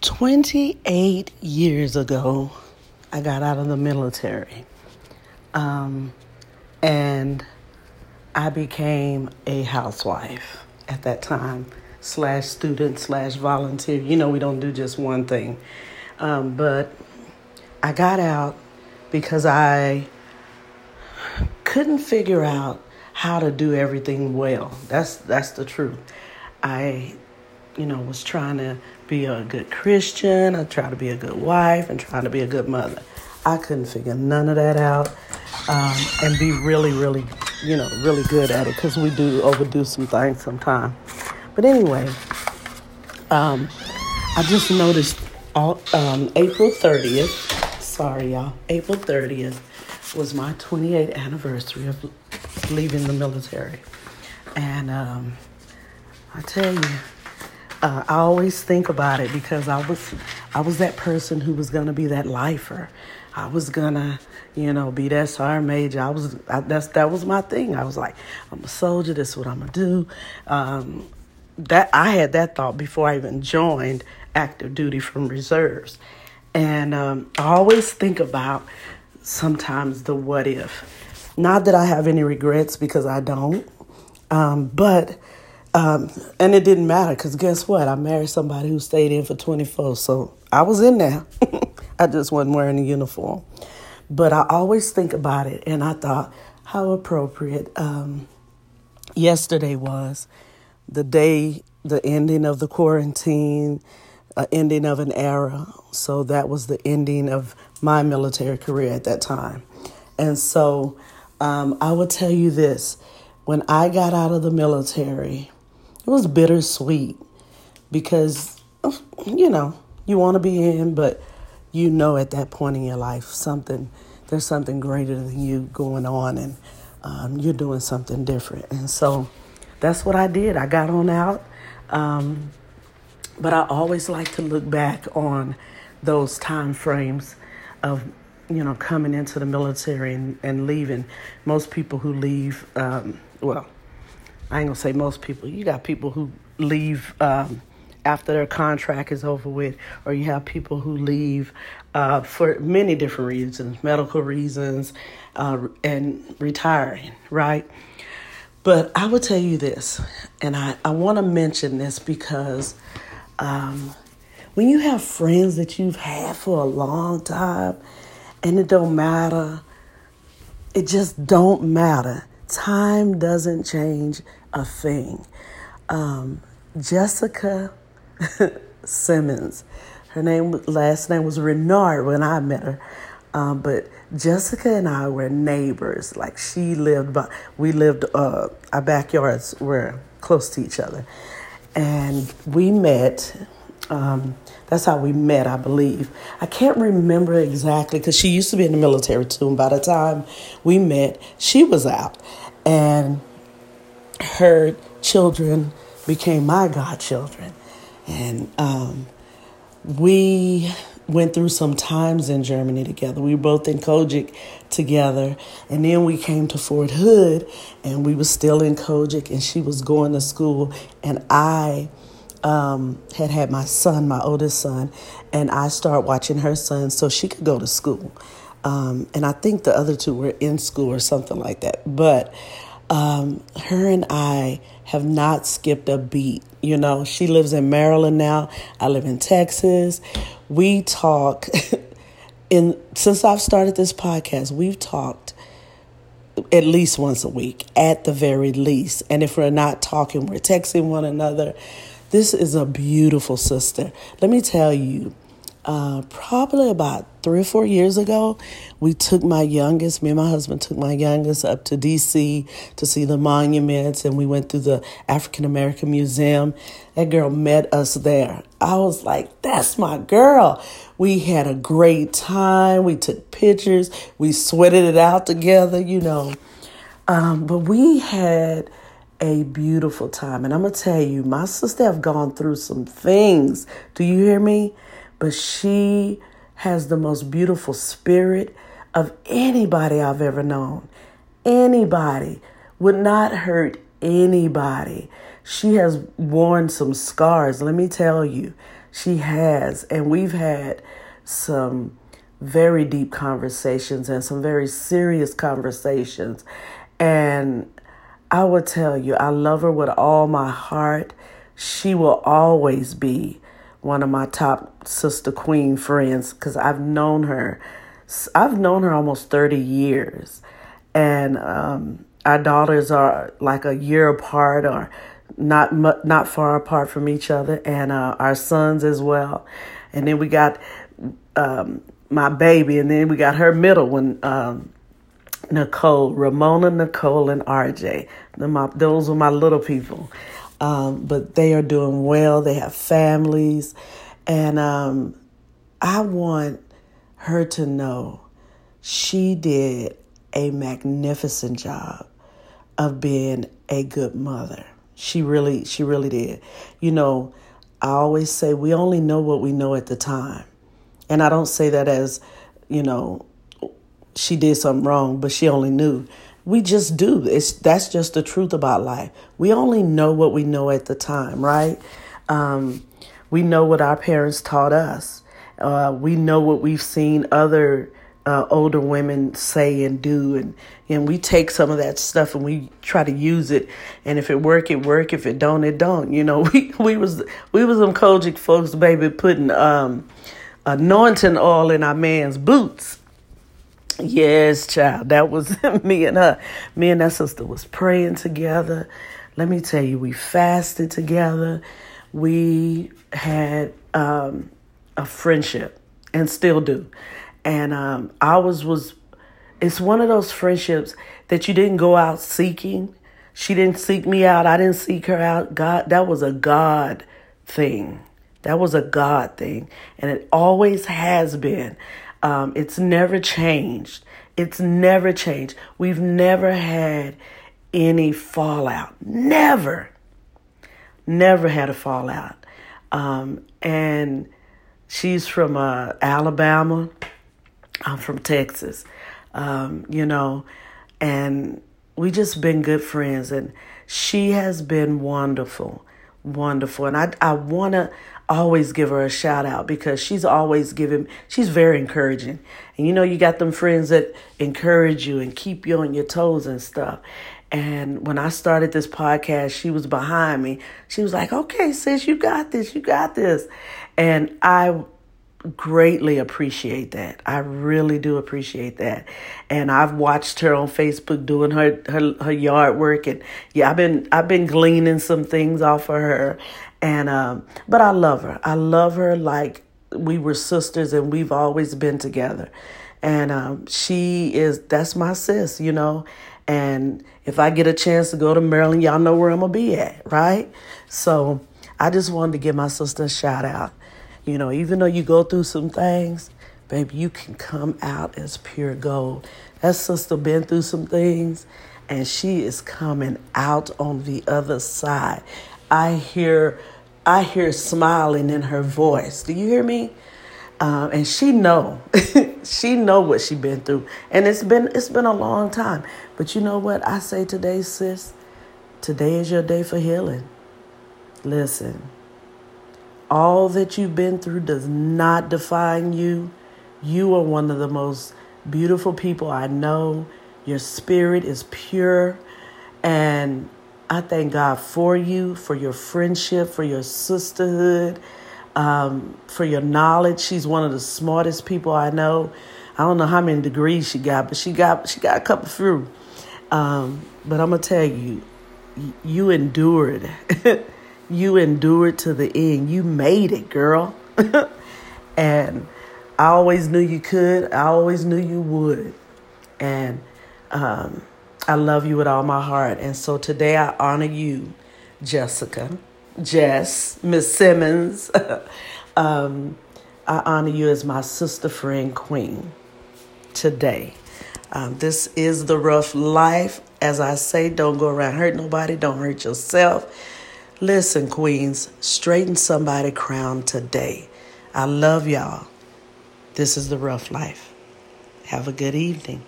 28 years ago, I got out of the military. Um, and I became a housewife at that time, slash student, slash volunteer. You know, we don't do just one thing. Um, but I got out because I couldn't figure out how to do everything well. That's that's the truth. I, you know, was trying to be a good Christian. I try to be a good wife and trying to be a good mother. I couldn't figure none of that out um, and be really, really, you know, really good at it because we do overdo some things sometimes. But anyway, um, I just noticed all, um, April 30th, sorry y'all, April 30th was my 28th anniversary of leaving the military. And um, I tell you, uh, I always think about it because I was I was that person who was gonna be that lifer. I was gonna, you know, be that sergeant major. I was I, that's that was my thing. I was like, I'm a soldier. This is what I'm gonna do. Um, that I had that thought before I even joined active duty from reserves, and um, I always think about sometimes the what if. Not that I have any regrets because I don't, um, but um, and it didn't matter because guess what? I married somebody who stayed in for 24, so I was in there. I just wasn't wearing a uniform. But I always think about it, and I thought how appropriate um, yesterday was the day, the ending of the quarantine, uh, ending of an era. So that was the ending of my military career at that time. And so um, I will tell you this when I got out of the military, it was bittersweet because, you know, you want to be in, but you know at that point in your life something, there's something greater than you going on and um, you're doing something different. And so that's what I did. I got on out. Um, but I always like to look back on those time frames of you know coming into the military and, and leaving. Most people who leave, um, well, I ain't gonna say most people. You got people who leave um, after their contract is over with, or you have people who leave uh, for many different reasons, medical reasons, uh, and retiring, right? But I will tell you this, and I, I want to mention this because um, when you have friends that you've had for a long time, and it don't matter, it just don't matter. Time doesn't change a thing. Um, Jessica Simmons, her name last name was Renard when I met her. Um, but Jessica and I were neighbors. Like she lived, by, we lived. Uh, our backyards were close to each other, and we met. Um, that's how we met, I believe. I can't remember exactly because she used to be in the military too. And by the time we met, she was out, and her children became my godchildren. And um, we went through some times in Germany together. We were both in COGIC together. And then we came to Fort Hood and we were still in COGIC and she was going to school. And I um, had had my son, my oldest son, and I started watching her son so she could go to school. Um, and I think the other two were in school or something like that. But um, her and I have not skipped a beat. You know, she lives in Maryland now. I live in Texas. We talk in since I've started this podcast, we've talked at least once a week, at the very least. And if we're not talking, we're texting one another. This is a beautiful sister. Let me tell you, uh, probably about three or four years ago, we took my youngest, me and my husband took my youngest up to DC to see the monuments, and we went through the African American Museum. That girl met us there. I was like, that's my girl. We had a great time. We took pictures, we sweated it out together, you know. Um, but we had a beautiful time. And I'm going to tell you, my sister have gone through some things. Do you hear me? But she has the most beautiful spirit of anybody I've ever known. Anybody would not hurt anybody. She has worn some scars. Let me tell you, She has. And we've had some very deep conversations and some very serious conversations. And I will tell you, I love her with all my heart. She will always be one of my top sister queen friends because I've known her. I've known her almost 30 years. And um, our daughters are like a year apart or not not far apart from each other, and uh, our sons as well. And then we got um, my baby, and then we got her middle one, um, Nicole, Ramona, Nicole, and RJ. My, those are my little people. Um, but they are doing well. They have families. And um, I want her to know she did a magnificent job of being a good mother. She really, she really did. You know, I always say we only know what we know at the time. And I don't say that as, you know, she did something wrong, but she only knew. We just do. It's that's just the truth about life. We only know what we know at the time, right? Um, we know what our parents taught us. Uh, we know what we've seen other uh, older women say and do, and and we take some of that stuff and we try to use it. And if it work, it work. If it don't, it don't. You know, we we was we was them COGIC folks, baby, putting um, anointing oil in our man's boots. Yes, child, that was me and her. Me and that sister was praying together. Let me tell you, we fasted together. We had um, a friendship and still do. And um, ours was, it's one of those friendships that you didn't go out seeking. She didn't seek me out. I didn't seek her out. God, that was a God thing. That was a God thing. And it always has been. Um, it's never changed. It's never changed. We've never had any fallout. Never. Never had a fallout. Um, and she's from uh, Alabama. I'm from Texas. Um, you know, and we just been good friends. And she has been wonderful, wonderful. And I, I want to always give her a shout out because she's always giving she's very encouraging. And you know you got them friends that encourage you and keep you on your toes and stuff. And when i started this podcast she was behind me. She was like okay sis you got this you got this. And i greatly appreciate that. I really do appreciate that. And i've watched her on facebook doing her her, her yard work. And yeah i've been i've been gleaning some things off of her and um, but I love her. I love her like we were sisters and we've always been together. And um, she is that's my sis, you know. And if I get a chance to go to Maryland, y'all know where I'm gonna be at, right? So I just wanted to give my sister a shout out. You know, even though you go through some things, baby, you can come out as pure gold. That sister been through some things and she is coming out on the other side. I hear I hear smiling in her voice. Do you hear me? Uh, and she know, she know what she been through, and it's been it's been a long time. But you know what I say today, sis? Today is your day for healing. Listen, all that you've been through does not define you. You are one of the most beautiful people I know. Your spirit is pure, and I thank God for you, for your friendship, for your sisterhood, um, for your knowledge. She's one of the smartest people I know. I don't know how many degrees she got, but she got she got a couple through. Um, but I'm gonna tell you, you endured. you endured to the end. You made it, girl. and I always knew you could. I always knew you would. And um, I love you with all my heart. And so today I honor you, Jessica, Jess, Miss Simmons. um, I honor you as my sister friend queen today. Um, this is the rough life. As I say, don't go around hurt nobody, don't hurt yourself. Listen, queens, straighten somebody crown today. I love y'all. This is the rough life. Have a good evening.